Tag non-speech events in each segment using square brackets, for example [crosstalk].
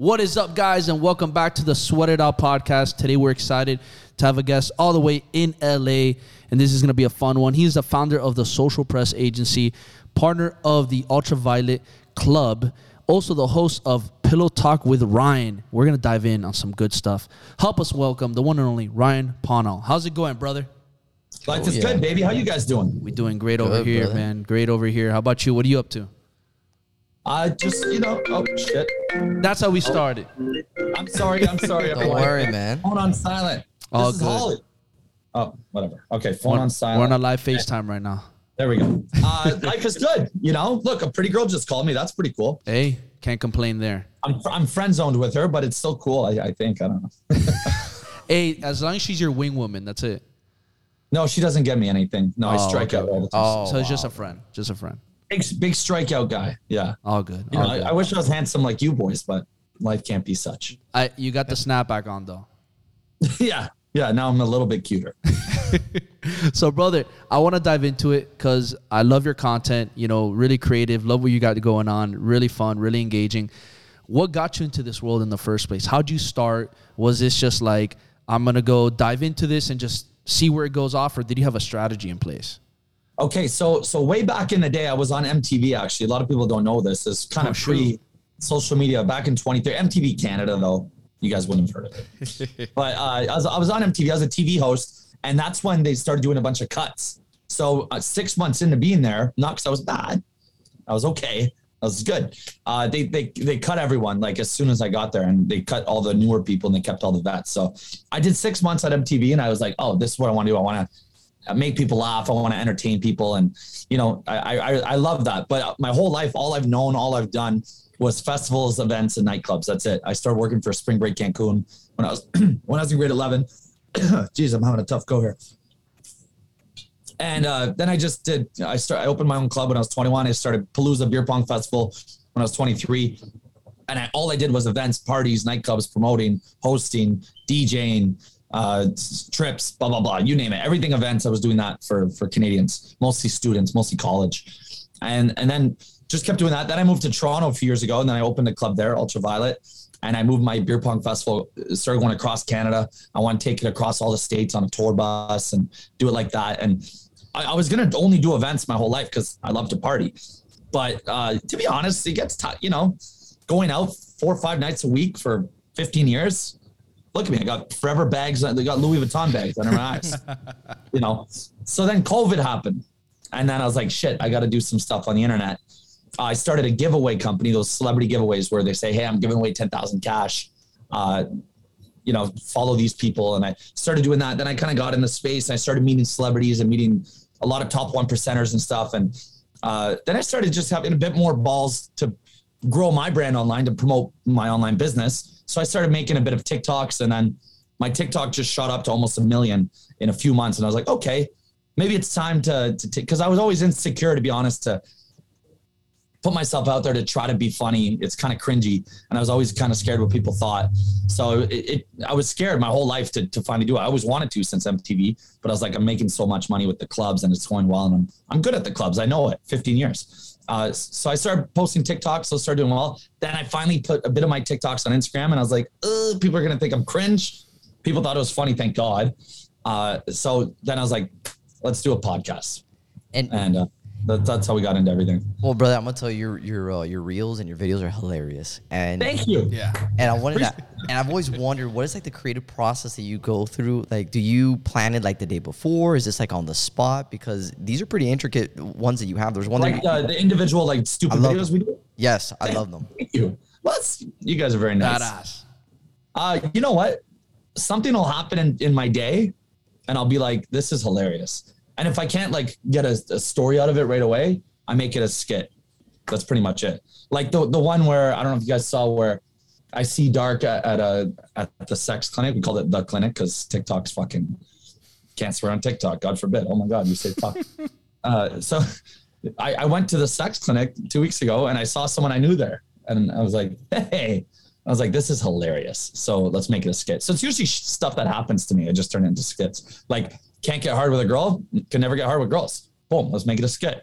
What is up, guys, and welcome back to the Sweat It Out podcast. Today, we're excited to have a guest all the way in LA, and this is going to be a fun one. He's the founder of the Social Press Agency, partner of the Ultraviolet Club, also the host of Pillow Talk with Ryan. We're going to dive in on some good stuff. Help us welcome the one and only Ryan Pownall. How's it going, brother? Life oh, is good, baby. How you guys doing? We're doing great over here, brother. man. Great over here. How about you? What are you up to? I just, you know, oh shit. That's how we started. I'm sorry. I'm sorry. Don't everyone. worry, man. Phone on silent. All this is good. Holly. Oh, whatever. Okay, phone on We're on a live FaceTime right now. there we go. Uh, life is good. You know, look, a pretty girl just called me. That's pretty cool. Hey, can't complain there. I'm I'm friend zoned with her, but it's still cool. I, I think. I don't know. [laughs] Hey, as long as she's your wing woman, that's it. No, she doesn't get me anything. No, I Oh, strike okay. out all the time. Oh, so it's just a friend, just a friend. Big big strikeout guy. Yeah. All good. You know, all I, good. I wish I was handsome like you boys, but life can't be such. I, you got the snapback on though. [laughs] yeah. Yeah. Now I'm a little bit cuter. [laughs] So, brother, I want to dive into it because I love your content. You know, really creative. Love what you got going on. Really fun. Really engaging. What got you into this world in the first place? How'd you start? Was this just like I'm gonna go dive into this and just see where it goes off, or did you have a strategy in place? Okay, so so way back in the day, I was on MTV. Actually, a lot of people don't know this. It's kind Oh, of pre social media back in 2013. MTV Canada, though, you guys wouldn't have heard of it. [laughs] but uh, I, was, I was on MTV. I was a TV host, and that's when they started doing a bunch of cuts. So uh, six months into being there, not because I was bad, I was okay. I was good. Uh, they they they cut everyone like as soon as I got there, and they cut all the newer people, and they kept all the vets. So I did six months at MTV, and I was like, oh, this is what I want to do. I want to make people laugh. I want to entertain people, and you know, I, I I love that. But my whole life, all I've known, all I've done was festivals, events, and nightclubs. That's it. I started working for Spring Break Cancun when I was [clears throat] when I was in grade eleven. [clears throat] Jeez, I'm having a tough go here. And uh, then I just did. I start. I opened my own club when I was 21. I started Palooza Beer Pong Festival when I was 23, and I, all I did was events, parties, nightclubs, promoting, hosting, DJing, uh, trips, blah blah blah. You name it. Everything events. I was doing that for for Canadians, mostly students, mostly college, and and then just kept doing that. Then I moved to Toronto a few years ago, and then I opened a club there, Ultraviolet. And I moved my beer pong festival, started going across Canada. I want to take it across all the states on a tour bus and do it like that. And I, I was gonna only do events my whole life because I love to party. But uh, to be honest, it gets tough. You know, going out four or five nights a week for 15 years. Look at me, I got forever bags. They got Louis Vuitton bags under my eyes. [laughs] you know, so then COVID happened, and then I was like, shit, I got to do some stuff on the internet. I started a giveaway company, those celebrity giveaways where they say, hey, I'm giving away 10,000 cash. Uh, you know, follow these people. And I started doing that. Then I kind of got in the space. and I started meeting celebrities and meeting a lot of top one percenters and stuff. And uh, then I started just having a bit more balls to grow my brand online to promote my online business. So I started making a bit of TikToks and then my TikTok just shot up to almost a million in a few months. And I was like, okay, maybe it's time to, to cause I was always insecure, to be honest, to put myself out there to try to be funny. It's kind of cringy. And I was always kind of scared what people thought. So it, it I was scared my whole life to, to finally do it. I always wanted to since MTV, but I was like, I'm making so much money with the clubs and it's going well. And I'm, I'm good at the clubs. I know it 15 years. Uh, so I started posting TikToks. So I started doing well. Then I finally put a bit of my TikToks on Instagram and I was like, people are going to think I'm cringe. People thought it was funny. Thank God. Uh, so then I was like, let's do a podcast. And And uh, that, that's how we got into everything. well, brother, I'm gonna tell you, your your uh, your reels and your videos are hilarious. And Thank you. Yeah. and I wanted to, and I've always wondered what is like the creative process that you go through. Like, do you plan it like the day before? Is this like on the spot? Because these are pretty intricate ones that you have. There's one Like that uh, the individual like stupid I love videos we do. yes, I love them. Thank you. Well, you guys are very nice. Badass. Uh, you know what? Something will happen in, in my day, and I'll be like, "This is hilarious." And if I can't like get a, a story out of it right away, I make it a skit. That's pretty much it. Like the the one where I don't know if you guys saw where I see Dark at, at a at the sex clinic. We called it the clinic because TikTok's fucking can't swear on TikTok. God forbid. Oh my God, you say fuck. [laughs] uh, so [laughs] I, I went to the sex clinic two weeks ago and I saw someone I knew there, and I was like, hey. I was like, this is hilarious. So let's make it a skit. So it's usually stuff that happens to me. I just turn it into skits. Like, can't get hard with a girl, can never get hard with girls. Boom, let's make it a skit.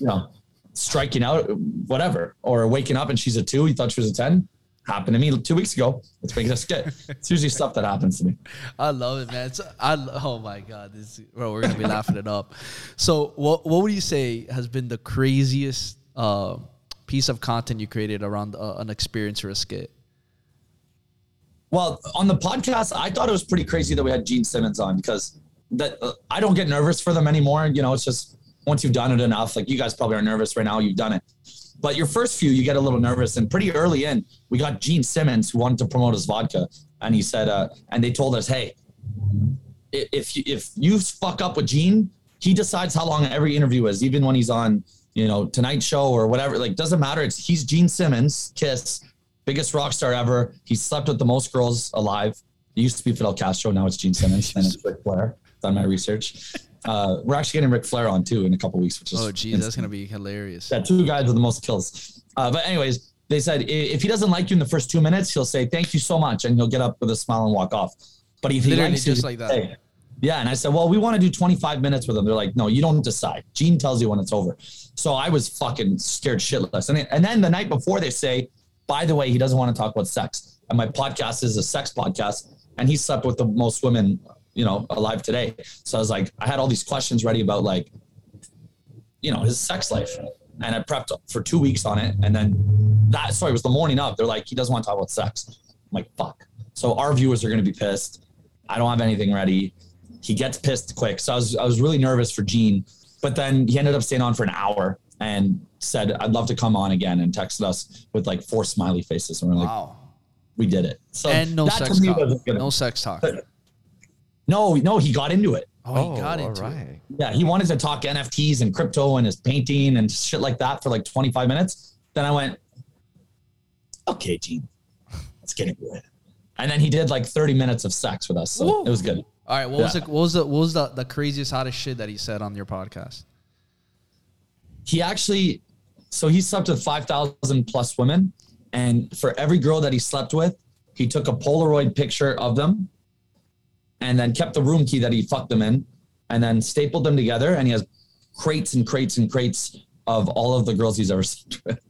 You know, striking out, whatever. Or waking up and she's a two, you thought she was a 10. happened to me two weeks ago. Let's make it a skit. It's usually stuff that happens to me. [laughs] I love it, man. It's, I oh my god, this bro, we're gonna be laughing it up. So, what what would you say has been the craziest uh, piece of content you created around uh, an experience or a skit? Well, on the podcast, I thought it was pretty crazy that we had Gene Simmons on because that uh, I don't get nervous for them anymore. You know, it's just once you've done it enough, like you guys probably are nervous right now. You've done it. But your first few, you get a little nervous. And pretty early in, we got Gene Simmons who wanted to promote his vodka. And he said, uh, and they told us, hey, if you, if you fuck up with Gene, he decides how long every interview is, even when he's on, you know, Tonight Show or whatever. Like, doesn't matter. It's he's Gene Simmons, Kiss, biggest rock star ever. He slept with the most girls alive. It used to be Fidel Castro. Now it's Gene Simmons and it's Ric Flair. Done my research. Uh, we're actually getting Ric Flair on too in a couple weeks, which is oh geez, that's gonna be hilarious. Yeah, two guys with the most kills. Uh, but anyways, they said if he doesn't like you in the first two minutes, he'll say thank you so much, and he'll get up with a smile and walk off. But if he Literally likes just you, like that. say- yeah, and I said, well, we want to do 25 minutes with him. They're like, no, you don't decide. Gene tells you when it's over. So I was fucking scared shitless. And, and then the night before, they say, by the way, he doesn't want to talk about sex. And my podcast is a sex podcast, and he slept with the most women, you know, mm-hmm. alive today. So I was like, I had all these questions ready about like, you know, his sex life. And I prepped for two weeks on it. And then that, sorry, it was the morning of. They're like, he doesn't want to talk about sex. I'm like, fuck. So our viewers are going to be pissed. I don't have anything ready. He gets pissed quick. So I was, I was really nervous for Gene. But then he ended up staying on for an hour and said, I'd love to come on again and texted us with like four smiley faces. And we're like, Wow. we did it. So And no that to sex me talk. gonna- No sex talk. No, no, he got into it. Oh, he oh, got all into it. right. Yeah, he wanted to talk NFTs and crypto and his painting and shit like that for like 25 minutes. Then I went, okay, Gene, let's get into it. And then he did like 30 minutes of sex with us. So Woo. it was good. All right, what was the what was the what was the, the craziest hottest shit that he said on your podcast? He actually, so he slept with 5,000 plus women. And for every girl that he slept with, he took a Polaroid picture of them and then kept the room key that he fucked them in and then stapled them together. And he has crates and crates and crates of all of the girls he's ever [laughs] slept with.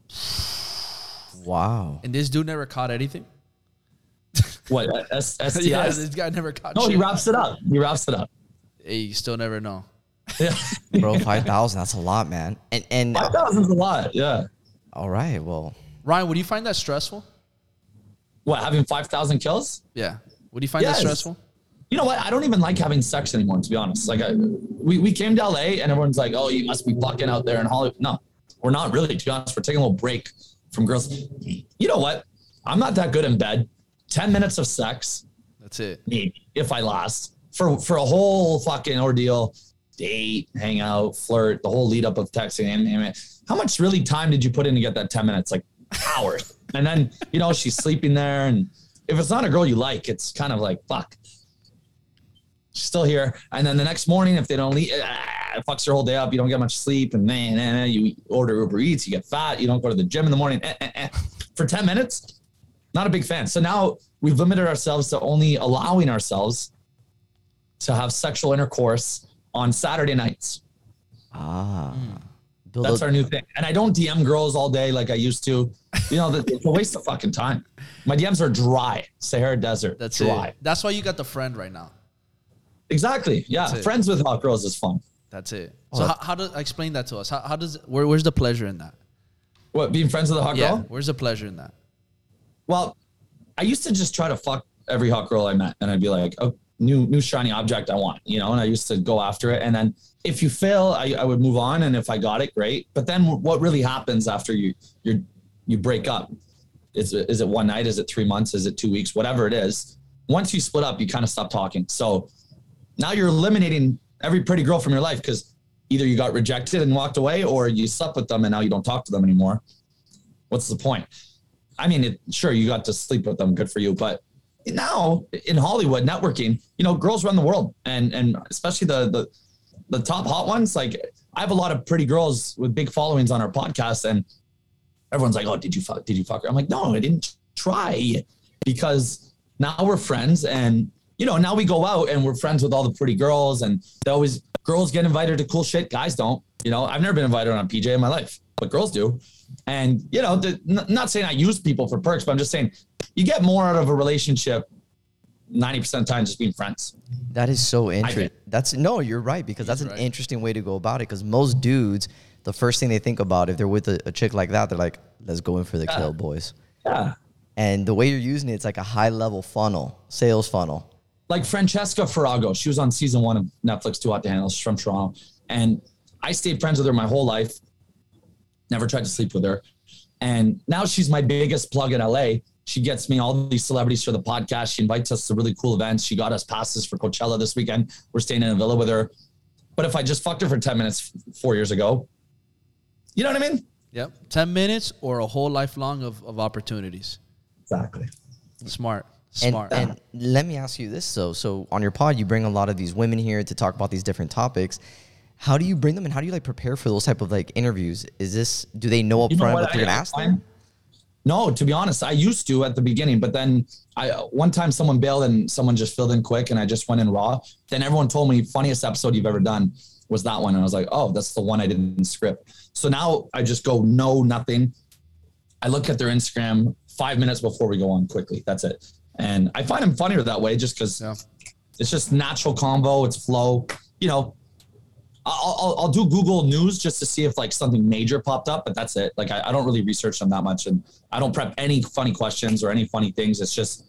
Wow. And this dude never caught anything. What, [laughs] S- STIs? yeah, this guy never caught. No, he wraps it up. He wraps it up. Hey, you still never know. [laughs] Yeah. Bro, 5,000, that's a lot, man. And, and, 5,000 is a lot. Yeah. all right, well, Ryan, would you find that stressful? What, having 5,000 kills? Yeah. Would you find that stressful? You know what? I don't even like having sex anymore, to be honest. Like, I, we, we came to LA and everyone's like, oh, you must be fucking out there in Hollywood. No, we're not really, to be honest. We're taking a little break from girls. You know what? I'm not that good in bed. 10 minutes of sex, That's it. maybe, if I last, for, for a whole fucking ordeal, date, hang out, flirt, the whole lead up of texting. And, and how much really time did you put in to get that 10 minutes? Like hours. and then, you know, she's sleeping there. And if it's not a girl you like, it's kind of like, fuck. She's still here. And then the next morning, if they don't leave, ah, it fucks your whole day up. You don't get much sleep. And man, man, man, you order Uber Eats, you get fat. You don't go to the gym in the morning. Eh, eh, eh. For 10 minutes, not a big fan. So now we've limited ourselves to only allowing ourselves to have sexual intercourse on Saturday nights. ah. Build That's our new thing. And I don't DM girls all day like I used to. You know, that- it's a waste of fucking time. My DMs are dry, Sahara Desert. That's dry. it. That's why you got the friend right now. Exactly. Yeah. Friends with hot girls is fun. That's it. So how, how does explain that to us? How, how does where, where's the pleasure in that? What, being friends with a hot Yeah, girl? where's the pleasure in that? Well, I used to just try to fuck every hot girl I met, and I'd be like, "Oh, new new shiny object I want," you know. And I used to go after it, and then if you fail, I, I would move on, and if I got it, great. But then what really happens after you you you break up? Is is it one night? Is it three months? Is it two weeks? Whatever it is. Once you split up, you kind of stop talking. So now you're eliminating every pretty girl from your life because either you got rejected and walked away, or you slept with them and now you don't talk to them anymore. What's the point? I mean, it, sure, you got to sleep with them, good for you. But now in Hollywood, networking, you know, girls run the world, and and especially the the the top hot ones. Like, I have a lot of pretty girls with big followings on our podcast, and everyone's like, "Oh, did you fuck? Did you fuck her?" I'm like, "No, I didn't try," because now we're friends, and you know, now we go out and we're friends with all the pretty girls, and they always girls get invited to cool shit, guys don't. You know, I've never been invited on PJ in my life, but girls do. And you know, the, n- not saying I use people for perks, but I'm just saying you get more out of a relationship 90% of the time just being friends. That is so interesting. That's no, you're right because that's an right. interesting way to go about it. Because most dudes, the first thing they think about if they're with a, a chick like that, they're like, "Let's go in for the kill, boys." Yeah. And the way you're using it, it's like a high level funnel, sales funnel. Like Francesca Farrago. She was on season one of Netflix Too Hot to Handle. She's from Toronto. And I stayed friends with her my whole life. Never tried to sleep with her. And now she's my biggest plug in LA. She gets me all these celebrities for the podcast. She invites us to really cool events. She got us passes for Coachella this weekend. We're staying in a villa with her. But if I just fucked her for 10 minutes four years ago, you know what I mean? Yep. 10 minutes or a whole lifelong of, of opportunities. Exactly. Smart. And, Smart. and let me ask you this though. So on your pod, you bring a lot of these women here to talk about these different topics. How do you bring them and how do you like prepare for those type of like interviews? Is this do they know You know upfront what, what you're I- gonna ask them? No, to be honest, I used to at the beginning, but then I one time someone bailed and someone just filled in quick, and I just went in raw. Then everyone told me funniest episode you've ever done was that one, and I was like, oh, that's the one I didn't script. So now I just go no nothing. I look at their Instagram five minutes before we go on quickly. That's it, and I find them funnier that way, just because Yeah. it's just natural convo. It's flow. You know, I'll, I'll, I'll do Google News just to see if like something major popped up, but that's it. Like I, I don't really research them that much, and I don't prep any funny questions or any funny things. It's just,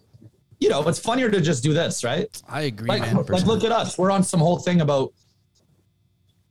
you know, it's funnier to just do this, right? I agree, Like, man. like look at us. We're on some whole thing about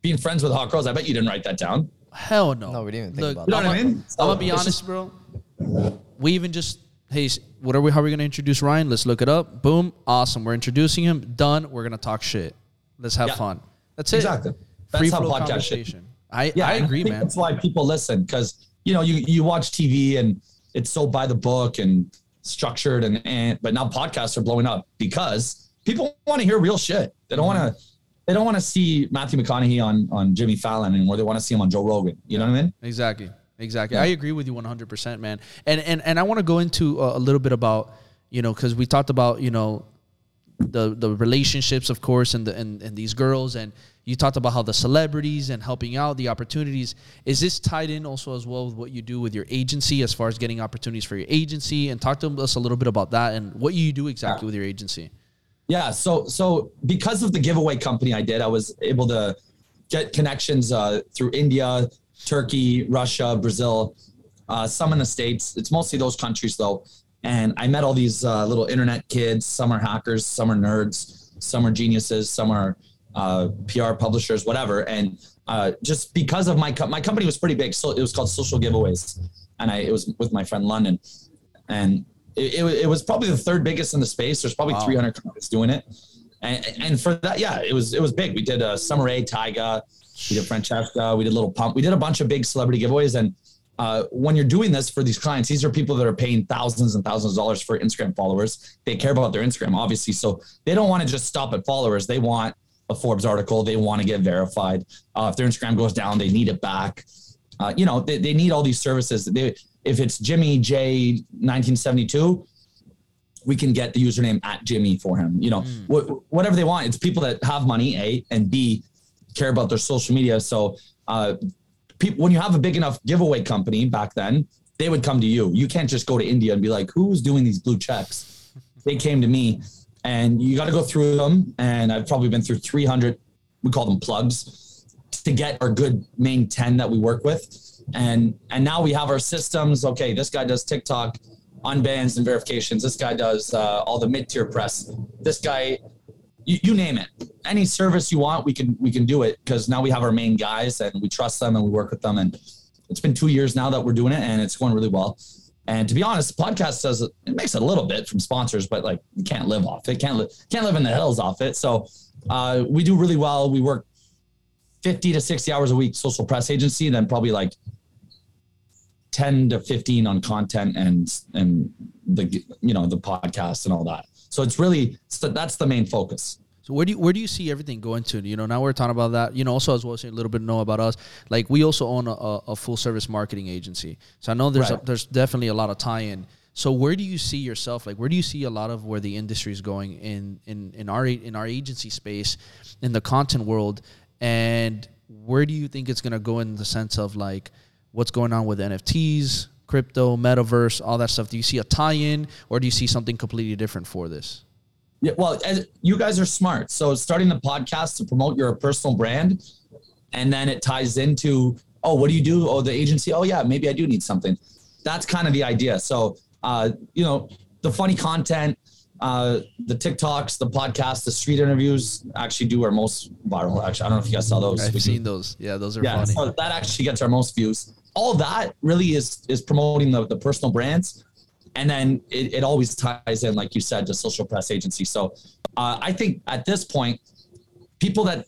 being friends with hot girls. I bet you didn't write that down. Hell no. No, we didn't even think Look, about You know I'm what I gonna- I'm gonna be So, it's honest, bro. We even just hey, what are we? How are we gonna introduce Ryan? Let's look it up. Boom, awesome. We're introducing him. Done. We're gonna talk shit. Let's have Yeah. fun. That's it. Exactly. That's Free how flow podcast conversation. I Yeah, I agree, think man. That's why people listen because you know you you watch TV and it's so by the book and structured and, and but now podcasts are blowing up because people want to hear real shit. They don't mm-hmm. want to they don't want to see Matthew McConaughey on on Jimmy Fallon and anymore. They want to see him on Joe Rogan. You know what I mean? Exactly. Exactly. I agree with you 100%, man. And and and I want to go into a, a little bit about, you know, cuz we talked about, you know, the the relationships of course and the and, and these girls and you talked about how the celebrities and helping out the opportunities is this tied in also as well with what you do with your agency as far as getting opportunities for your agency and talk to us a little bit about that and what you do exactly with your agency Yeah. So so because of the giveaway company I did, I was able to get connections uh, through India, Turkey, Russia, Brazil, uh, some in the states. It's mostly those countries though. And I met all these uh, little internet kids. Some are hackers, some are nerds, some are geniuses, some are uh, PR publishers, whatever. And uh, just because of my co- my company was pretty big, so it was called Social Giveaways, and I it was with my friend London, and it, it, it was probably the third biggest in the space. There's probably Wow. 300 companies doing it, and, and for that, yeah, it was it was big. We did a Summer A, Tyga, we did Francesca, we did a Lil Pump, we did a bunch of big celebrity giveaways. And uh, when you're doing this for these clients, these are people that are paying thousands and thousands of dollars for Instagram followers. They care about their Instagram, obviously, so they don't want to just stop at followers. They want a Forbes article. They want to get verified. Uh, if their Instagram goes down, they need it back. Uh, you know, they, they need all these services. They, if it's Jimmy J 1972, we can get the username at Jimmy for him. You know, wh- whatever they want. It's people that have money, A, and B, care about their social media. So, uh, people, when you have a big enough giveaway company back then, they would come to you. You can't just go to India and be like, who's doing these blue checks? They came to me and you got to go through them. And I've probably been through 300, we call them plugs to get our good main 10 that we work with. And, and now we have our systems. Okay. This guy does TikTok unbans and verifications. This guy does uh, all the mid-tier press. This guy, you, you name it. Any service you want, we can we can do it because now we have our main guys and we trust them and we work with them. And it's been two years now that we're doing it and it's going really well. And to be honest, the podcast does it makes a little bit from sponsors, but like you can't live off it. Can't live can't live in the hills off it. So uh, we do really well. We work 50 to 60 hours a week social press agency, then probably like 10 to 15 on content and and the you know the podcast and all that. So it's really so that's the main focus. So where do you where do you see everything going to? You know, now we're talking about that. You know, also as well as a little bit know about us. Like we also own a, a, full service marketing agency. So I know there's a, there's definitely a lot of tie in. So where do you see yourself? Like where do you see a lot of where the industry is going in in in our in our agency space, in the content world, and where do you think it's gonna go in the sense of like what's going on with NFTs, crypto, metaverse, all that stuff? Do you see a tie-in, or do you see something completely different for this? Yeah, well, as, you guys are smart. So starting the podcast to promote your personal brand, and then it ties into, oh, what do you do? Oh, the agency. Oh, yeah, maybe I do need something. That's kind of the idea. So, uh, you know, the funny content, uh, the TikToks, the podcasts, the street interviews actually do our most viral. Actually, I don't know if you guys saw those. I've seen those. Yeah, those are yeah, funny. so that actually gets our most views. All that really is is promoting the, the personal brands, and then it, it always ties in, like you said, to social press agency. So uh, I think at this point, people that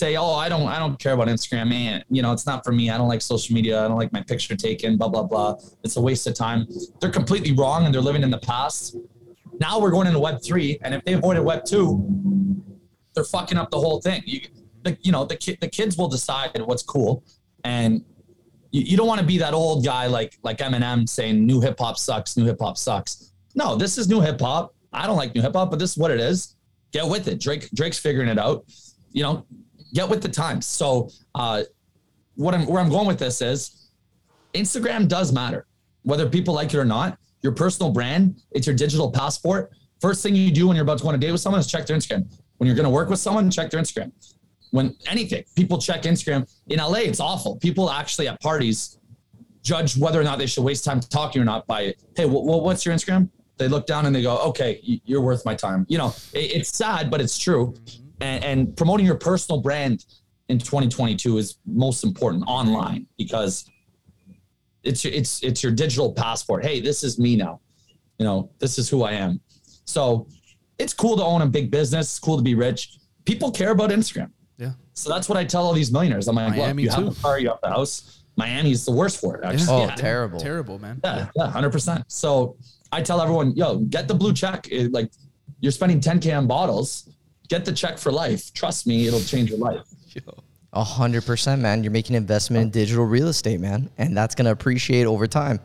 say, "Oh, I don't, I don't care about Instagram, man. You know, it's not for me. I don't like social media. I don't like my picture taken. Blah blah blah. It's a waste of time." They're completely wrong, and they're living in the past. Now we're going into Web three, and if they avoided Web two, they're fucking up the whole thing. You, the, you know, the ki- the kids will decide what's cool, and you, you don't want to be that old guy like like Eminem saying new hip hop sucks, new hip hop sucks. No, this is new hip hop. I don't like new hip hop, but this is what it is. Get with it. Drake Drake's figuring it out. You know, get with the times. So, uh, what I'm where I'm going with this is, Instagram does matter, whether people like it or not. Your personal brand, it's your digital passport. First thing you do when you're about to go on a date with someone is check their Instagram. When you're going to work with someone, check their Instagram. When anything, people check Instagram. In LA, it's awful. People actually at parties judge whether or not they should waste time talking or not by, hey, well, what's your Instagram? They look down and they go, okay, you're worth my time. You know, it, it's sad, but it's true. Mm-hmm. And, and promoting your personal brand in 2022 is most important online because it's it's it's your digital passport. Hey, this is me now. You know, this is who I am. So it's cool to own a big business. It's cool to be rich. People care about Instagram. Yeah. So that's what I tell all these millionaires. I'm like, Miami look, you too. have the car, you have the house. Miami's the worst for it. Actually. Oh, Yeah. terrible. Terrible, man. Yeah, yeah, hundred percent. So I tell everyone, yo, get the blue check. It- like you're spending 10k on bottles, get the check for life. Trust me, it'll change your life. [laughs] A hundred percent, man. You're making investment in digital real estate, man, and that's gonna appreciate over time.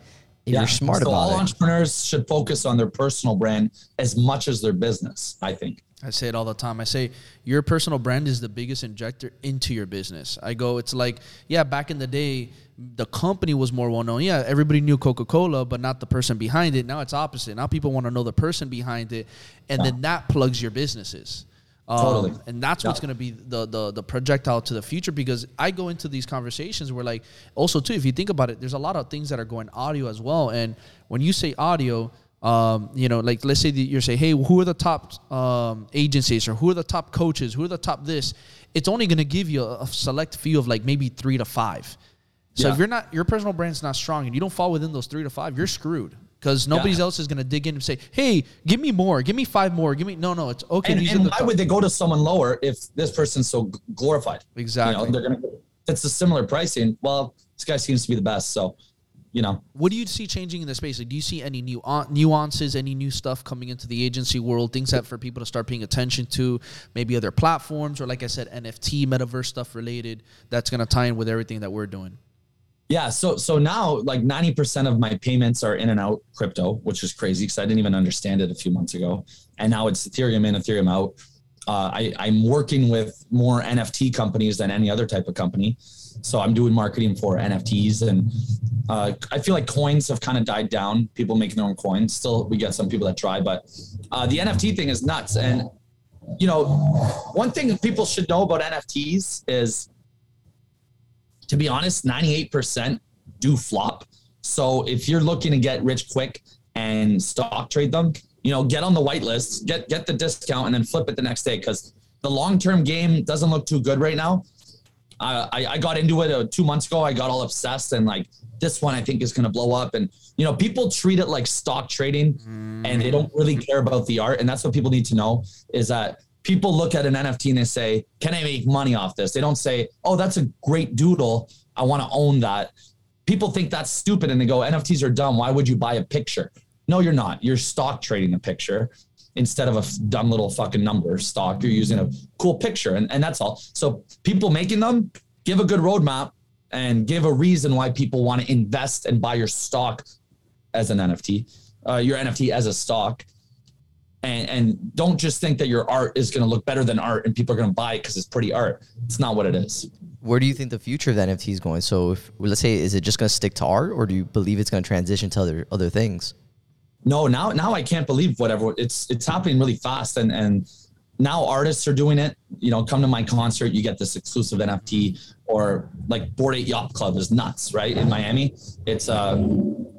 If you're smart so all about it. All entrepreneurs should focus on their personal brand as much as their business. I think. I say it all the time. I say your personal brand is the biggest injector into your business. I go, it's like, yeah, back in the day, the company was more well known. Yeah, everybody knew Coca Cola, but not the person behind it. Now it's opposite. Now people want to know the person behind it, and then that plugs your businesses. Um, Totally. And that's what's going to be the, the the projectile to the future because I go into these conversations where like also too if you think about it there's a lot of things that are going audio as well and when you say audio um, you know like let's say that you're saying hey who are the top um, agencies or who are the top coaches who are the top this it's only going to give you a, a select few of like maybe three to five so Yeah. if you're not your personal brand's not strong and you don't fall within those three to five you're screwed because nobody Yeah. else is going to dig in and say hey give me more give me five more give me no no it's okay And, and why top. would they go to someone lower if this person's so glorified? Exactly. You know, they're gonna. It's a similar pricing. Well, this guy seems to be the best, so you know. What do you see changing in the space? Like, do you see any new nuances, any new stuff coming into the agency world? Things that for people to start paying attention to, maybe other platforms, or like I said, NFT, metaverse stuff related. That's gonna tie in with everything that we're doing. Yeah, so so now like 90% of my payments are in and out crypto, which is crazy because I didn't even understand it a few months ago. And now it's Ethereum in, Ethereum out. Uh, I, I'm working with more NFT companies than any other type of company. So I'm doing marketing for NFTs and uh, I feel like coins have kind of died down. People making their own coins. Still, we get some people that try, but uh, the NFT thing is nuts. And you know, one thing people should know about NFTs is to be honest, 98% do flop. So if you're looking to get rich quick and stock trade them, you know, get on the whitelist, get get the discount, and then flip it the next day because the long term game doesn't look too good right now. Uh, I, I got into it uh, two months ago. I got all obsessed and like this one I think is going to blow up. And you know, people treat it like stock trading, and they don't really care about the art. And that's what people need to know is that people look at an NFT and they say, "Can I make money off this?" They don't say, "Oh, that's a great doodle. I want to own that." People think that's stupid and they go, "NFTs are dumb. Why would you buy a picture?" No, you're not. You're stock trading a picture instead of a dumb little fucking number stock. You're using a cool picture, and, and that's all. So people making them give a good roadmap and give a reason why people want to invest and buy your stock as an NFT, uh, your NFT as a stock. And, and don't just think that your art is going to look better than art and people are going to buy it because it's pretty art. It's not what it is. Where do you think the future of the NFT is going? So, if let's say, is it just going to stick to art, or do you believe it's going to transition to other other things? No, now now I can't believe whatever it's it's happening really fast, and and now artists are doing it. You know, come to my concert, you get this exclusive NFT, or like Bored Ape Yacht Club is nuts, right? In Miami, it's uh,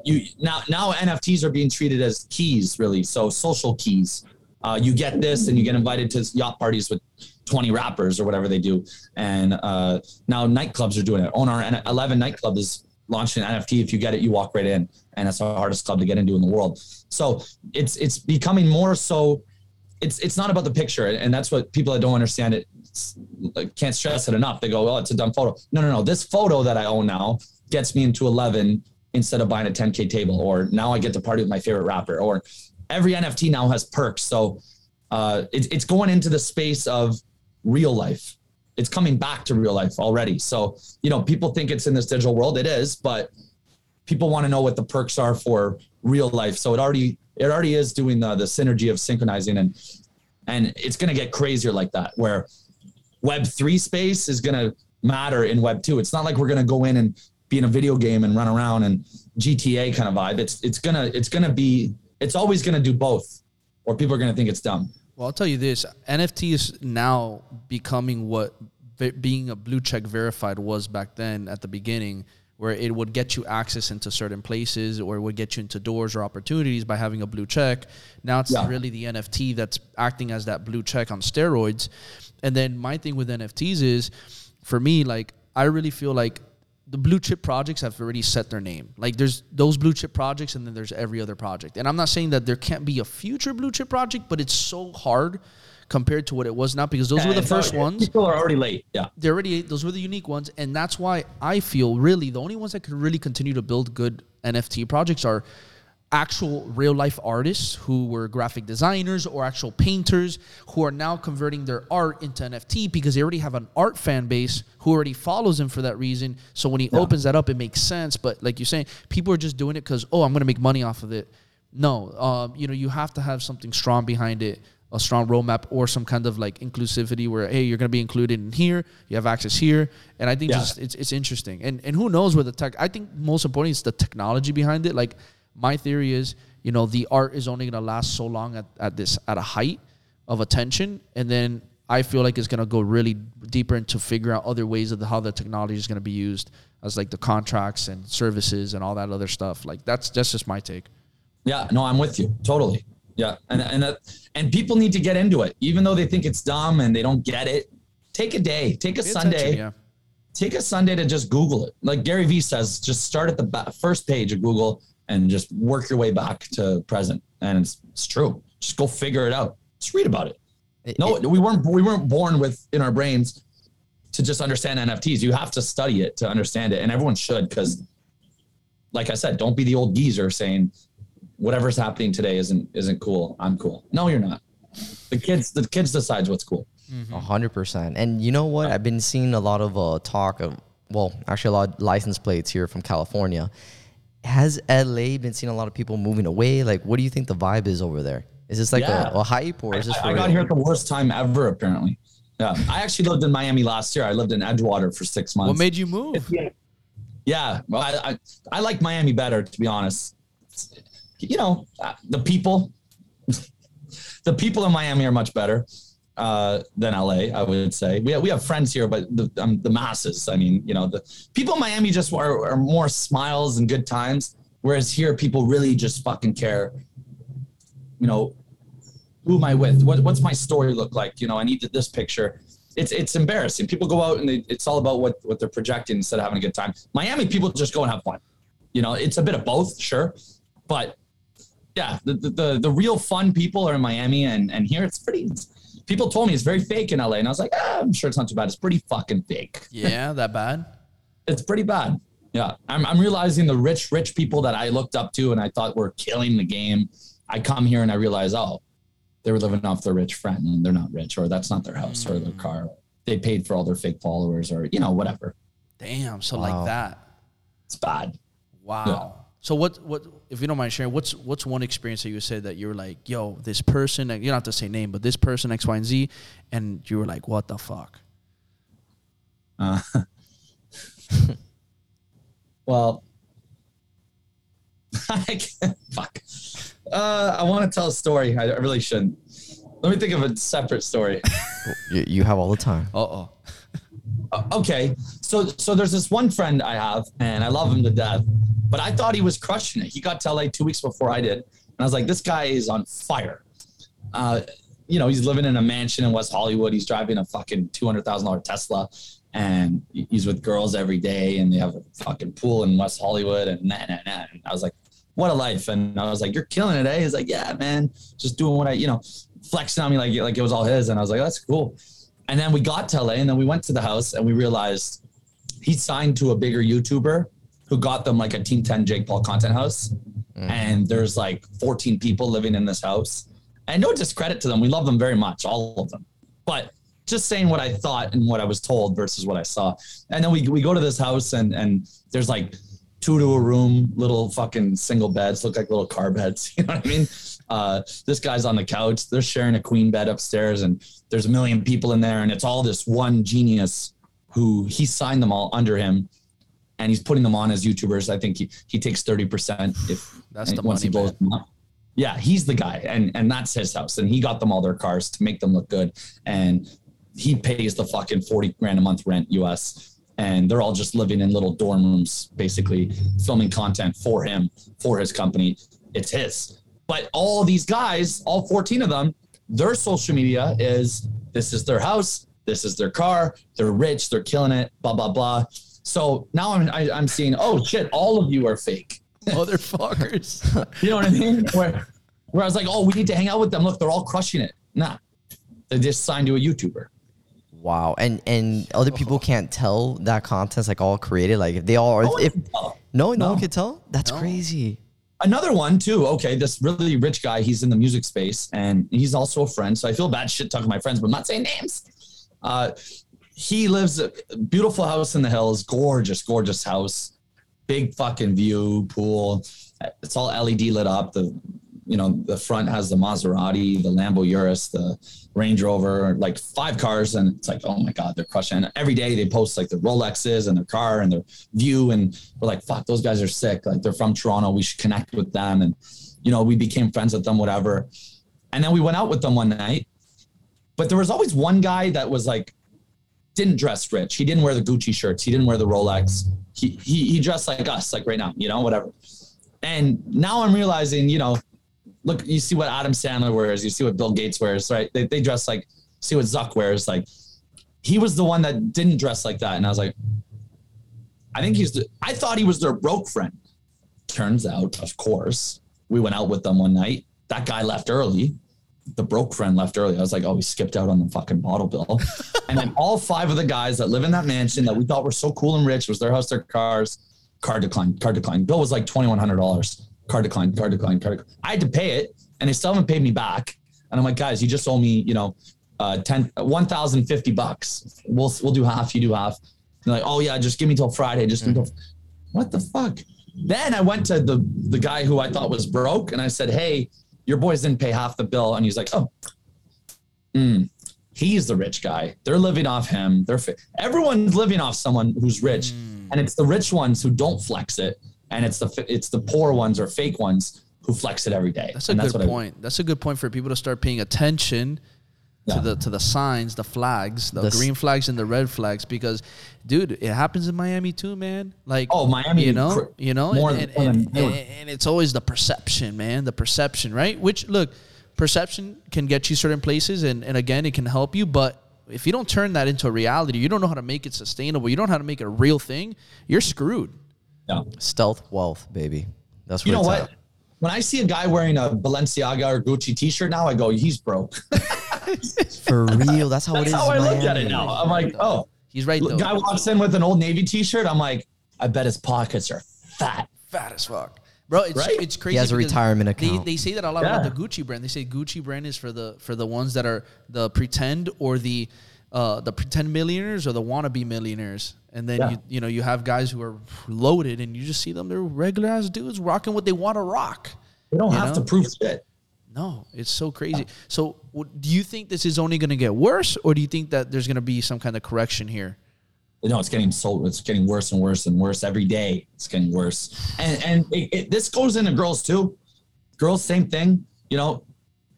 you now now NFTs are being treated as keys, really. So social keys. Uh, you get this, and you get invited to yacht parties with 20 rappers or whatever they do. And uh, now nightclubs are doing it. Own-R 11 nightclub is launching an NFT. If you get it, you walk right in, and it's the hardest club to get into in the world. So it's it's becoming more so. It's it's not about the picture, and that's what people that don't understand it can't stress it enough. They go, "Well, it's a dumb photo." No, no, no. This photo that I own now gets me into 11 instead of buying a 10k table, or now I get to party with my favorite rapper, or every NFT now has perks. So uh, it, it's going into the space of real life. It's coming back to real life already. So, you know, people think it's in this digital world. It is, but people want to know what the perks are for real life. So it already it already is doing the the synergy of synchronizing and and it's going to get crazier like that where web 3 space is going to matter in web 2. It's not like we're going to go in and be in a video game and run around and GTA kind of vibe. It's it's to it's to be it's always going to do both or people are going to think it's dumb. Well, I'll tell you this: NFT is now becoming what being a blue check verified was back then at the beginning, where it would get you access into certain places or it would get you into doors or opportunities by having a blue check. Now it's yeah. really the NFT that's acting as that blue check on steroids. And then my thing with NFTs is, for me, like I really feel like the blue chip projects have already set their name. Like there's those blue chip projects and then there's every other project. And I'm not saying that there can't be a future blue chip project, but it's so hard compared to what it was now because those yeah, were the first already, ones. People are already late. Yeah. They're already those were the unique ones and that's why I feel really the only ones that could really continue to build good NFT projects are actual real life artists who were graphic designers or actual painters who are now converting their art into NFT because they already have an art fan base who already follows him for that reason. So when he yeah. opens that up, it makes sense. But like you're saying, people are just doing it because, oh, I'm going to make money off of it. No, um, you know, you have to have something strong behind it, a strong roadmap or some kind of like inclusivity where, hey, you're going to be included in here, you have access here. And I think yeah. just it's, it's interesting. And, and who knows where the tech, I think most importantly is the technology behind it. Like, my theory is, you know, the art is only going to last so long at, at this at a height of attention, and then I feel like it's going to go really deeper into figure out other ways of the, how the technology is going to be used as like the contracts and services and all that other stuff. Like that's that's just my take. Yeah, no, I'm with you totally. Yeah, and and that, and people need to get into it, even though they think it's dumb and they don't get it. Take a day, take a Pay Sunday. Yeah. Take a Sunday to just Google it. Like Gary Vee says, just start at the first page of Google and just work your way back to present. And it's, it's true. Just go figure it out. Just read about it. it no, it, we weren't we weren't born with in our brains to just understand NFTs. You have to study it to understand it, and everyone should because, like I said, don't be the old geezer saying whatever's happening today isn't isn't cool. I'm cool. No, you're not. The kids the kids decides what's cool. A hundred percent. And you know what? I've been seeing a lot of uh, talk of well, actually a lot of license plates here from California has LA been seeing a lot of people moving away? Like, what do you think the vibe is over there? Is this like yeah. a, a, hype or is this? I, I got here at the worst time ever, apparently. Yeah, I actually lived in Miami last year. I lived in Edgewater for six months. What made you move? Yeah, well, I, I, I like Miami better, to be honest. You know, uh, the people, [laughs] the people in Miami are much better uh, than LA, I would say. We have, we have friends here, but the, um, the masses, I mean, you know, the people in Miami just are, are more smiles and good times. Whereas here, people really just fucking care, you know, who am I with? What, what's my story look like? You know, I need this picture. It's, it's embarrassing. People go out and they, it's all about what, what they're projecting instead of having a good time. Miami people just go and have fun. You know, it's a bit of both, sure. But yeah, the, the, the, the real fun people are in Miami and, and here it's pretty, people told me it's very fake in LA, and I was like, ah, I'm sure it's not too bad. It's pretty fucking fake. [laughs] Yeah, that bad. it's pretty bad. Yeah, I'm, I'm realizing the rich, rich people that I looked up to and I thought were killing the game. I come here and I realize, oh, they were living off their rich friend and they're not rich, or that's not their house mm. or their mm. car. They paid for all their fake followers, or you know, whatever. Damn. So wow. like that. It's bad. Wow. So what what if you don't mind sharing? What's what's one experience that you said that you're like, yo, this person, like, you don't have to say name, but this person X, Y, and Z, and you were like, what the fuck? Uh, [laughs] well, [laughs] I can't, fuck. Uh, I want to tell a story. I I really shouldn't. Let me think of a separate story. [laughs] You, you have all the time. Uh oh. Uh, okay, so so there's this one friend I have, and I love him to death. But I thought he was crushing it. He got to LA two weeks before I did, and I was like, this guy is on fire. Uh, you know, he's living in a mansion in West Hollywood. He's driving a fucking two hundred thousand dollar Tesla, and he's with girls every day, and they have a fucking pool in West Hollywood, and nah, nah, nah. And I was like, what a life! And I was like, you're killing it, eh? He's like, yeah, man, just doing what I, you know, flexing on me like like it was all his, and I was like, that's cool. And then we got to LA, and then we went to the house, and we realized he signed to a bigger YouTuber who got them like a Team 10 Jake Paul content house. Mm. And there's like 14 people living in this house. And no discredit to them. We love them very much, all of them. But just saying what I thought and what I was told versus what I saw. And then we, we go to this house and and there's like two to a room, little fucking single beds, look like little car beds. [laughs] You know what I mean? Uh, this guy's on the couch. They're sharing a queen bed upstairs, and there's a million people in there, and it's all this one genius who he signed them all under him, and he's putting them on as YouTubers. I think he he takes thirty percent if [sighs] That's the once he money, blows them up. Yeah, he's the guy, and and that's his house, and he got them all their cars to make them look good, and he pays the fucking forty grand a month rent US, and they're all just living in little dorm rooms, basically filming content for him for his company. It's his, but all these guys, all fourteen of them, their social media is this is their house, this is their car, they're rich, they're killing it, blah blah blah. So now I'm I, I'm seeing, oh shit, all of you are fake. [laughs] Motherfuckers. You know what I mean? [laughs] Where, where I was like, oh, we need to hang out with them. Look, they're all crushing it. Nah, they just signed to a YouTuber. Wow. And and other people [laughs] can't tell that content's like all created. Like if they all are No one if can tell. no, no, No. one could tell. That's No. crazy. Another one too. Okay, this really rich guy. He's in the music space, and he's also a friend. So I feel bad shit talking to my friends, but I'm not saying names. Uh, he lives a beautiful house in the hills, gorgeous, gorgeous house, big fucking view, pool. It's all LED lit up. The you know the front has the Maserati, the Lambo Urus, the Range Rover, like five cars, and it's like, oh my god, they're crushing. And every day they post like their Rolexes and their car and their view, and we're like, fuck, those guys are sick. Like they're from Toronto, we should connect with them, and you know we became friends with them, whatever. And then we went out with them one night, but there was always one guy that was like didn't dress rich. He didn't wear the Gucci shirts. He didn't wear the Rolex. He he he dressed like us, like right now, you know, whatever. And now I'm realizing, you know, look, you see what Adam Sandler wears, you see what Bill Gates wears, right? They they dress like see what Zuck wears. Like he was the one that didn't dress like that. And I was like, I think he's the I thought he was their broke friend. Turns out, of course, we went out with them one night. That guy left early the broke friend left early. I was like, oh, he skipped out on the fucking bottle bill. [laughs] and then all five of the guys that live in that mansion that we thought were so cool and rich was their house, their cars, car declined, car declined. Bill was like twenty one hundred dollars. Card declined, card declined, card declined. I had to pay it, and they still haven't paid me back. And I'm like, guys, you just owe me, you know, uh, 10, 1,050 bucks. We'll we'll do half, you do half. They're like, oh yeah, just give me till Friday. Just until what the fuck? Then I went to the the guy who I thought was broke, and I said, hey, your boys didn't pay half the bill, and he's like, oh, mm, he's the rich guy. They're living off him. They're fa- everyone's living off someone who's rich, and it's the rich ones who don't flex it, and it's the it's the poor ones or fake ones who flex it every day. That's a and good what I- point. that's a good point for people to start paying attention Yeah. to the to the signs, the flags, the The green flags and the red flags because dude, it happens in Miami too, man. Like Oh, Miami, you know, cr- you know, and, and, and, and it's always the perception, man, the perception, right? Which look, perception can get you certain places and and again, it can help you, but if you don't turn that into a reality, you don't know how to make it sustainable. You don't know how to make it a real thing. You're screwed. Yeah. Stealth wealth, baby. That's what You know what? at. When I see a guy wearing a Balenciaga or Gucci T-shirt now, I go, he's broke. [laughs] For real. That's how it That's is. how I in look at Miami. it now. I'm like, oh, He's right though. guy walks in with an old Navy T-shirt. I'm like, I bet his pockets are fat. fat as fuck. Bro, it's Right? it's crazy. He has a because retirement They, account. they say that a lot Yeah. about the Gucci brand. They say Gucci brand is for the for the ones that are the pretend or the uh, the pretend millionaires or the wannabe millionaires. And then Yeah. you you know you have guys who are loaded, and you just see them. They're regular ass dudes rocking what they want to rock. They don't have know? to prove shit. No, it's so crazy. So, w- do you think this is only going to get worse, or do you think that there's going to be some kind of correction here? No, it's getting so it's getting worse and worse and worse every day. It's getting worse, and and it, it, this goes into girls too. Girls, same thing. You know,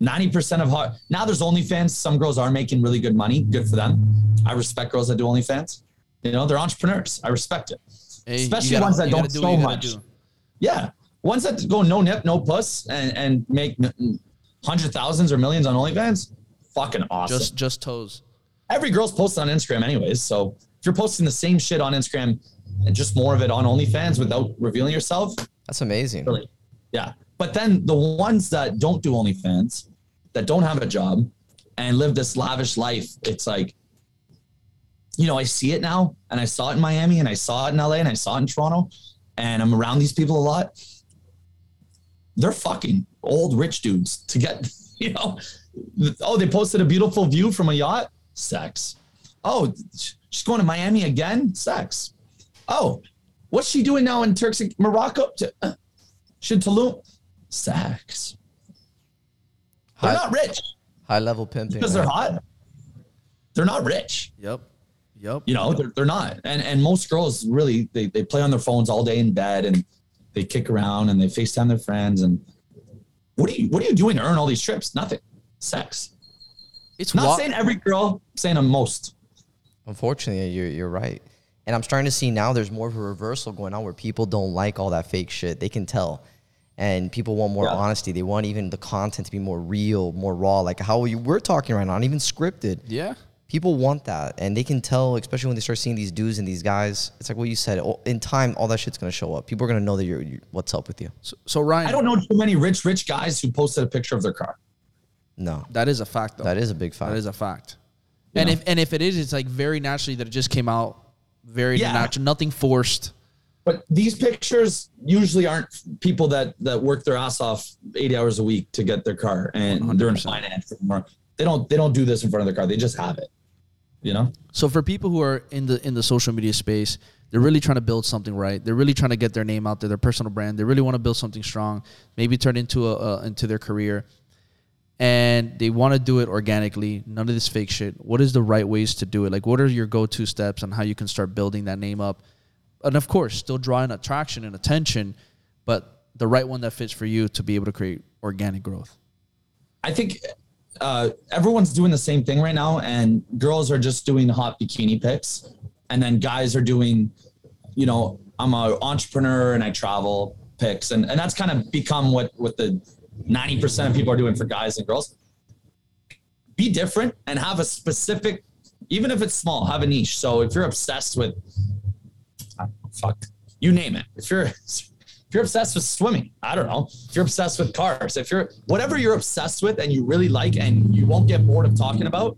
ninety percent of hot now. There's OnlyFans. Some girls are making really good money. Good for them. I respect girls that do OnlyFans. You know, they're entrepreneurs. I respect it. Hey, Especially gotta- ones that don't do what show you gotta much. do. Yeah, ones that go no nip, no puss, and and make hundred thousands or millions on OnlyFans. Fucking awesome. Just just toes. every girl's posting on Instagram anyways. So if you're posting the same shit on Instagram and just more of it on OnlyFans without revealing yourself, That's amazing. really, yeah. But then the ones that don't do OnlyFans, that don't have a job and live this lavish life, it's like, you know, I see it now and I saw it in Miami and I saw it in LA and I saw it in Toronto and I'm around these people a lot. They're fucking old rich dudes to get, [laughs] you know, oh, they posted a beautiful view from a yacht, sex. Oh, she's going to Miami again, sex. Oh, what's she doing now in Turks and Morocco? Uh, She in Tulum, sex. They're High, not rich high level pimping. because they're hot. They're not rich. Yep. Yep. You know, they're, they're not. And and most girls really they, they play on their phones all day in bed and they kick around and they FaceTime their friends and what are you what are you doing to earn all these trips? Nothing. Sex. It's Not wa- saying every girl, I'm saying on most. Unfortunately, you're you're right. And I'm starting to see now there's more of a reversal going on where people don't like all that fake shit. They can tell. And people want more Yeah. honesty. They want even the content to be more real, more raw, like how you, we're talking right now, not even scripted. Yeah. People want that. And they can tell, especially when they start seeing these dudes and these guys. It's like what you said. oh, In time, all that shit's going to show up. People are going to know that you're, you what's up with you. So, so Ryan, I don't know too many rich, rich guys who posted a picture of their car. No, that is a fact, though. that is a big fact. That is a fact. And know? if and if it is, it's like very naturally that it just came out very Yeah. natural, nothing forced. But these pictures usually aren't people that that work their ass off 80 hours a week to get their car and they're in finance or they don't they don't do this in front of their car. They just have it. You know? So for people who are in the in the social media space, they're really trying to build something right. They're really trying to get their name out there, their personal brand. They really want to build something strong, maybe turn into a, a into their career, and they want to do it organically. None of this fake shit. What is the right ways to do it? Like, what are your go to steps on how you can start building that name up? And of course, still drawing attraction and attention, but the right one that fits for you to be able to create organic growth. I think uh, everyone's doing the same thing right now, and girls are just doing hot bikini pics, and then guys are doing, you know, I'm an entrepreneur and I travel pics, and and that's kind of become what what the ninety percent of people are doing for guys and girls. Be different and have a specific, even if it's small, have a niche. So if you're obsessed with, fuck, you name it. If you're [laughs] if you're obsessed with swimming, I don't know. If you're obsessed with cars, if you're whatever you're obsessed with and you really like and you won't get bored of talking about,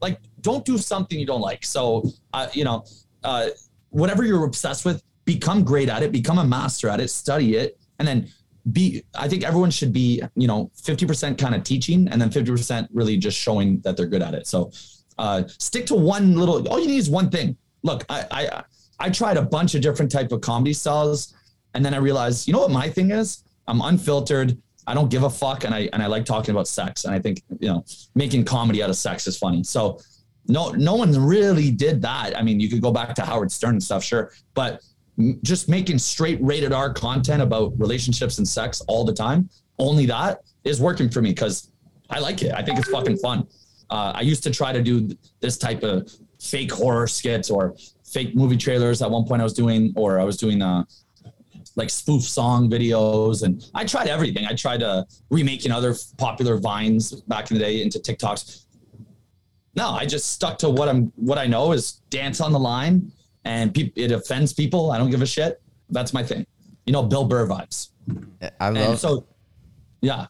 like don't do something you don't like. So, uh, you know, uh, whatever you're obsessed with, become great at it, become a master at it, study it, and then be. I think everyone should be, you know, 50% kind of teaching and then 50% really just showing that they're good at it. So, uh, stick to one little. All you need is one thing. Look, I I I tried a bunch of different type of comedy styles. And then I realized, you know what my thing is? I'm unfiltered. I don't give a fuck, and I and I like talking about sex. And I think you know, making comedy out of sex is funny. So no, no one really did that. I mean, you could go back to Howard Stern and stuff, sure, but just making straight rated R content about relationships and sex all the time, only that is working for me because I like it. I think it's fucking fun. Uh, I used to try to do this type of fake horror skits or fake movie trailers. At one point, I was doing, or I was doing uh, like spoof song videos, and I tried everything. I tried uh, remaking other popular vines back in the day into TikToks. No, I just stuck to what I'm, what I know is dance on the line, and peop it offends people. I don't give a shit. That's my thing. You know, Bill Burr vibes. I And love. so, yeah.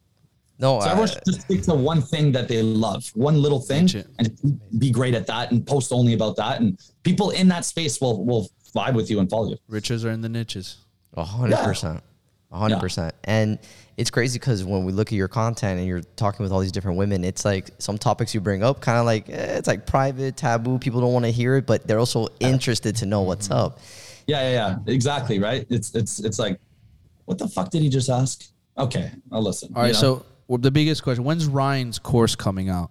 No, So I, everyone should just stick to one thing that they love, one little thing, and be great at that, and post only about that. And people in that space will will vibe with you and follow you. Riches are in the niches. a hundred percent. a hundred percent. And it's crazy because when we look at your content and you're talking with all these different women, it's like some topics you bring up, kind of like eh, it's like private, taboo. People don't want to hear it, but they're also interested to know what's up. Yeah, yeah, yeah. Exactly, right? It's it's it's like, what the fuck did he just ask? Okay, I'll listen. All right, you know? so well, the biggest question: When's Ryan's course coming out?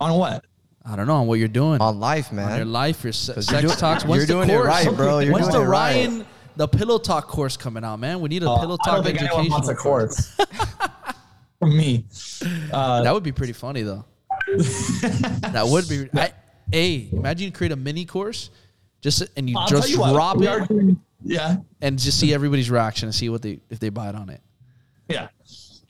on what? I don't know on what you're doing On life, man. on your life, your se- sex you're do- talks. you're the doing it right, bro. You're When's doing the it right. Ryan the Pillow Talk course coming out, man? We need a Uh, Pillow I Talk don't think anyone wants a course. [laughs] course from me. Uh, That would be pretty funny though. [laughs] that would be. I, hey, imagine you create a mini course, just and you I'll just you drop we it doing- yeah, and just see everybody's reaction and see what they if they buy it on it. yeah.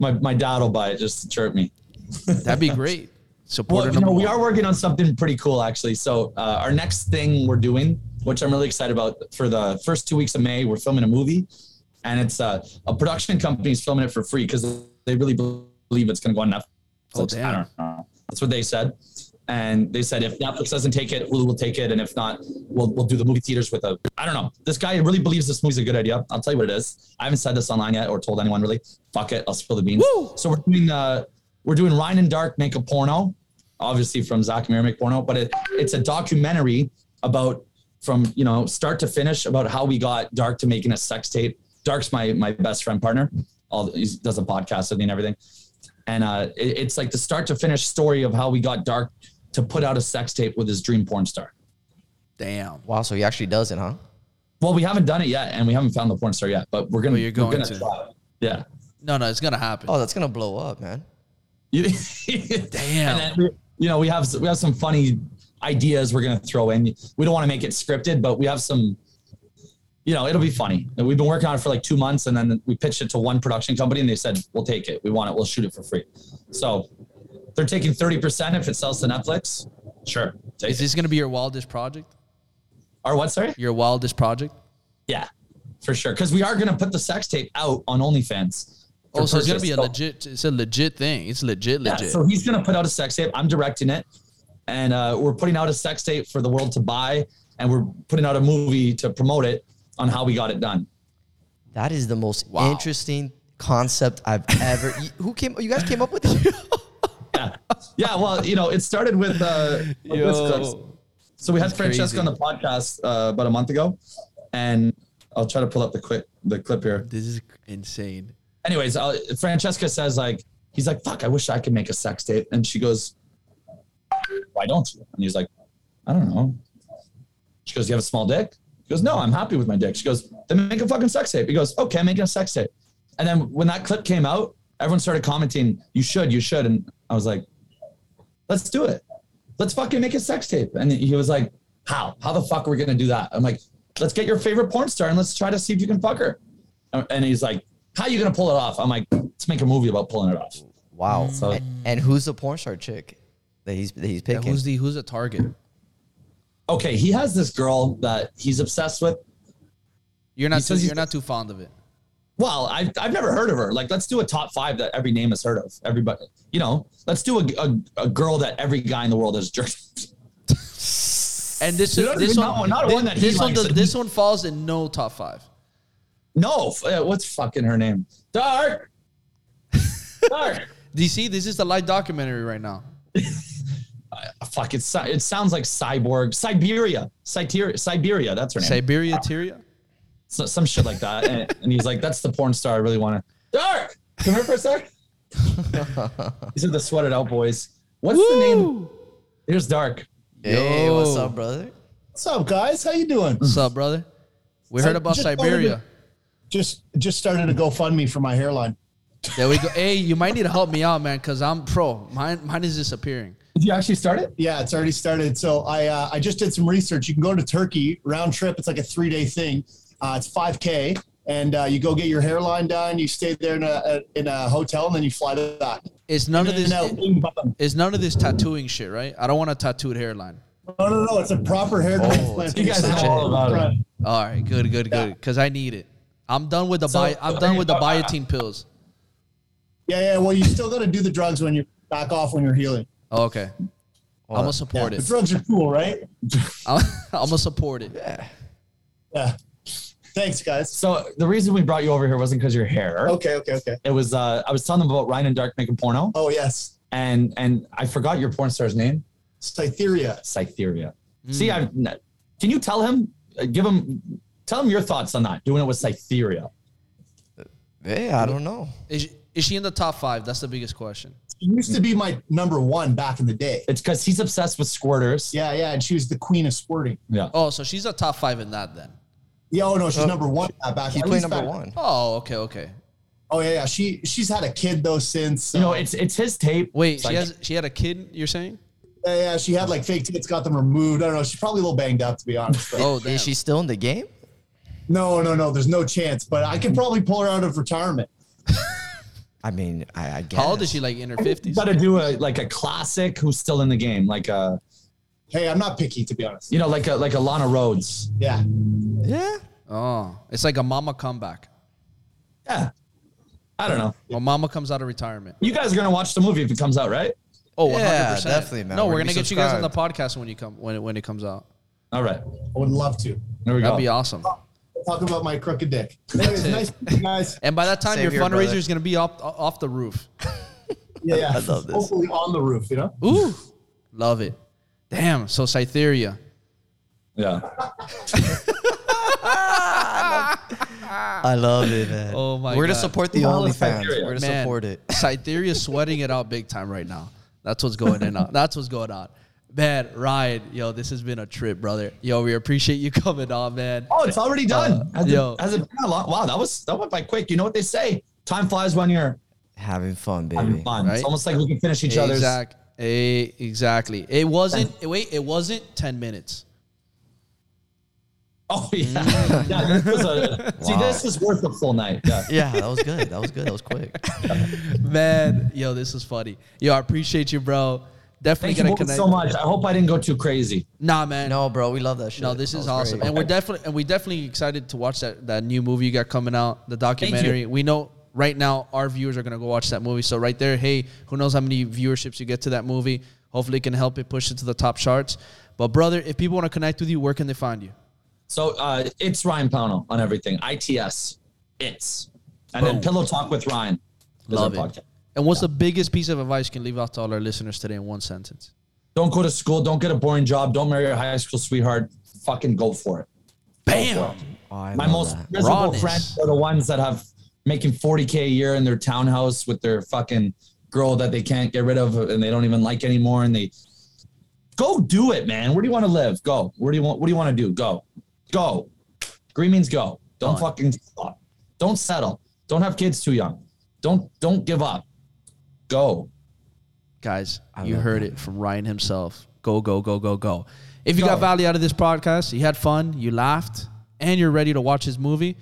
My my dad will buy it just to chirp me. [laughs] That'd be great. Supporter Well, you know, we are working on something pretty cool actually. So uh, our next thing we're doing, which I'm really excited about, for the first two weeks of May, we're filming a movie, and it's uh, a production company's filming it for free because they really believe it's going to go on Netflix. Oh, damn. I don't know. That's what they said. And they said if Netflix doesn't take it, will take it, and if not, we'll we'll do the movie theaters with a. I don't know. This guy really believes this movie's a good idea. I'll tell you what it is. I haven't said this online yet or told anyone really. Fuck it, I'll spill the beans. Woo! So we're doing uh we're doing Ryan and Dark make a porno, obviously from Zack and Miri make porno, but it, it's a documentary about from you know start to finish about how we got Dark to making a sex tape. Dark's my my best friend partner. All he does a podcast with me and everything, and uh, it- it's like the start to finish story of how we got Dark to put out a sex tape with his dream porn star. Damn. Wow, so he actually does it, huh? Well, we haven't done it yet, and we haven't found the porn star yet, but we're gonna. But you're we're going gonna to. try it. Yeah. No, no, it's gonna happen. Oh, that's gonna blow up, man. [laughs] You- Damn. And then you know, we have we have some funny ideas we're gonna throw in. We don't want to make it scripted, but we have some. You know, it'll be funny. And we've been working on it for like two months, and then we pitched it to one production company, and they said, "We'll take it. We want it. We'll shoot it for free." So they're taking thirty percent if it sells to Netflix. Sure, Is this gonna be your wildest project? Or what? Sorry. Your wildest project? Yeah, for sure. Because we are gonna put the sex tape out on OnlyFans. for Oh, so it's gonna be a So- legit. It's a legit thing. It's legit, Yeah, so he's gonna put out a sex tape. I'm directing it, and uh, we're putting out a sex tape for the world to buy, and we're putting out a movie to promote it on how we got it done. That is the most Wow. interesting concept I've ever. you, who came? You guys came up with it? [laughs] Yeah, [laughs] yeah. Well, you know, it started with uh, with this clips. So we had Francesca on the podcast uh, about a month ago, and I'll try to pull up the clip the clip here. This is insane. anyways, uh, Francesca says like he's like, "Fuck, I wish I could make a sex tape," and she goes, "Why don't you?" And he's like, "I don't know." She goes, "You have a small dick?" He goes, "No, I'm happy with my dick." She goes, "Then make a fucking sex tape." He goes, "Okay, I'm making a sex tape." And then when that clip came out, everyone started commenting, "You should, you should," and I was like, "Let's do it. Let's fucking make a sex tape." And he was like, "How? How the fuck are we gonna do that?" I'm like, "Let's get your favorite porn star and let's try to see if you can fuck her." And he's like, "How are you gonna pull it off?" I'm like, "Let's make a movie about pulling it off." Wow. Mm. So- and, and who's the porn star chick that he's that he's Yeah, picking? who's the who's the target? Okay, he has this girl that he's obsessed with. You're not too, you're not too fond of it. Well, I've, I've never heard of her. Like, let's do a top five that every name has heard of. Everybody, you know, let's do a, a, a girl that every guy in the world has jerked. And this You know, this not- one not this, one that this one does, this one falls in no top five. No, uh, what's fucking her name? Dark. Dark. [laughs] Do you see? This is the live documentary right now. [laughs] Uh, Fuck, it's, it sounds like cyborg. Siberia. Siberia. Siberia. That's her name. Siberia Tyria. So, some shit like that. And, and he's like, that's the porn star I really want to. Dark. Come here for a sec. [laughs] These are the sweated out boys. What's the name? Here's Dark. Hey, what's up, brother? What's up, guys? How you doing? What's up, brother? We heard about just Siberia. to- Just just started a GoFundMe for my hairline. There we go. Hey, you might need to help me out, man, because I'm pro. Mine mine is disappearing. Did you actually start it? Yeah, it's already started. So I uh, I just did some research. You can go to Turkey round trip. It's like a three day thing. Uh, it's five k, and uh, you go get your hairline done. You stay there in a in a hotel, and then you fly back. It's none of this. then, bing. It's none of this tattooing shit, right? I don't want a tattooed hairline. No, no, no. It's a proper hair transplant. You guys know all about it. All right, good, good, Yeah. good. Because I need it. I'm done with the So- bi- I'm done with the biotin pills. Yeah, yeah. Well, you still got to do the drugs when you're back off when you're healing. Oh, okay. I'm gonna Yeah, support the it. drugs are cool, right? I'm, I'm gonna support it. Yeah. Yeah. Thanks, guys. So the reason we brought you over here wasn't because your hair. Okay, okay, okay. It was uh, I was telling them about Ryan and Dark making porno, Oh yes, and and I forgot your porn star's name. Cytheria. Cytheria. See, I can you tell him, uh, give him, tell him your thoughts on that. Doing it with Cytheria. Hey, I don't know. Is she, is she in the top five? That's the biggest question. She used to be my number one back in the day. It's because he's obsessed with squirters. Yeah, yeah, and she was the queen of squirting. Yeah. Oh, so she's a top five in that then. Yeah, oh no, she's number one uh, back. He's at playing number back- one. Oh, okay, okay. Oh yeah, yeah. She she's had a kid though since. You know, uh, it's it's his tape. Wait, It's she like- has she had a kid. You're saying? yeah, yeah, she had like fake tits, got them removed. I don't know. She's probably a little banged up to be honest. but- [laughs] Oh, damn. Is she still in the game? no, no, no. There's no chance. But I could probably pull her out of retirement. I mean, I, I guess. How old is she? Like in her fifties? got to do a like a classic who's still in the game, like a Hey, I'm not picky to be honest. you know like a like a Lana Rhoades. Yeah. Yeah. Oh, it's like a mama comeback. Yeah. I don't know. Well, mama comes out of retirement. You guys are gonna watch the movie if it comes out, right? Oh, Yeah, 100%. definitely, man. No, We're we're gonna gonna get you guys on the podcast when you come when it, when it comes out. All right. I would love to. There we That'd go. be awesome. Talk about my crooked dick. Anyways, nice guys. And by that time, Same your here, fundraiser brother. is gonna be off off the roof. Yeah, yeah. [laughs] I love this. Hopefully on the roof, you know. Ooh, love it. Damn. So Cytheria. Yeah. [laughs] I love it, man. Oh my We're gonna support the Who the hell OnlyFans. We're gonna Man, support it. [laughs] Cytheria's sweating it out big time right now. That's what's going on. That's what's going on. Man, Ryan, yo, this has been a trip, brother. Yo, we appreciate you [laughs] coming on, man. Oh, it's already done. Uh, has, yo. it, has it been a long? Wow, that was that went by quick. You know what they say? Time flies when you're Having fun, baby. having fun. Right? It's almost like we can finish each other's. Exact, eh, exactly. It wasn't. Wait, it wasn't ten minutes. Oh yeah. [laughs] yeah this was a, See, Wow. this is worth a full night. Yeah. [laughs] Yeah, that was good. That was good. That was quick. [laughs] Man, yo, this is funny. Yo, I appreciate you, bro. Definitely Thank gonna both connect. so much. I hope I didn't go too crazy. Nah, man. No, bro, we love that shit. No, this That is awesome, great. and we're definitely and we definitely excited to watch that that new movie you got coming out, the documentary. We know right now our viewers are gonna go watch that movie. So right there, hey, who knows how many viewerships you get to that movie? Hopefully, it can help it push it to the top charts. But brother, if people want to connect with you, where can they find you? So uh, it's Ryan Pownall on everything. ITS. It's. And then Pillow Talk with Ryan. Love it. podcast. And what's the biggest piece of advice you can leave out to all our listeners today in one sentence? Don't go to school. Don't get a boring job. Don't marry your high school sweetheart. Fucking go for it. Bam. Oh, My most that. miserable Rawness. friends are the ones that have making 40k a year in their townhouse with their fucking girl that they can't get rid of and they don't even like anymore. And they go do it, man. Where do you want to live? Go. Where do you want? What do you want to do? Go. Go. Green means go. Don't fucking stop. Don't settle. Don't have kids too young. Don't don't give up. Go. Guys, I you heard it from Ryan himself. Go, go, go, go, go. If you Go. got value out of this podcast, you had fun, you laughed, and you're ready to watch his movie,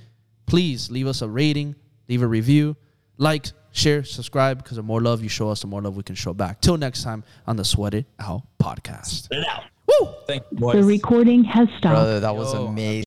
please leave us a rating, leave a review, like, share, subscribe, because the more love you show us, the more love we can show back. Till next time on the Sweat It Out podcast. Get it out. Woo! Thank you, boys. The recording has stopped. Brother, that was Yo. amazing.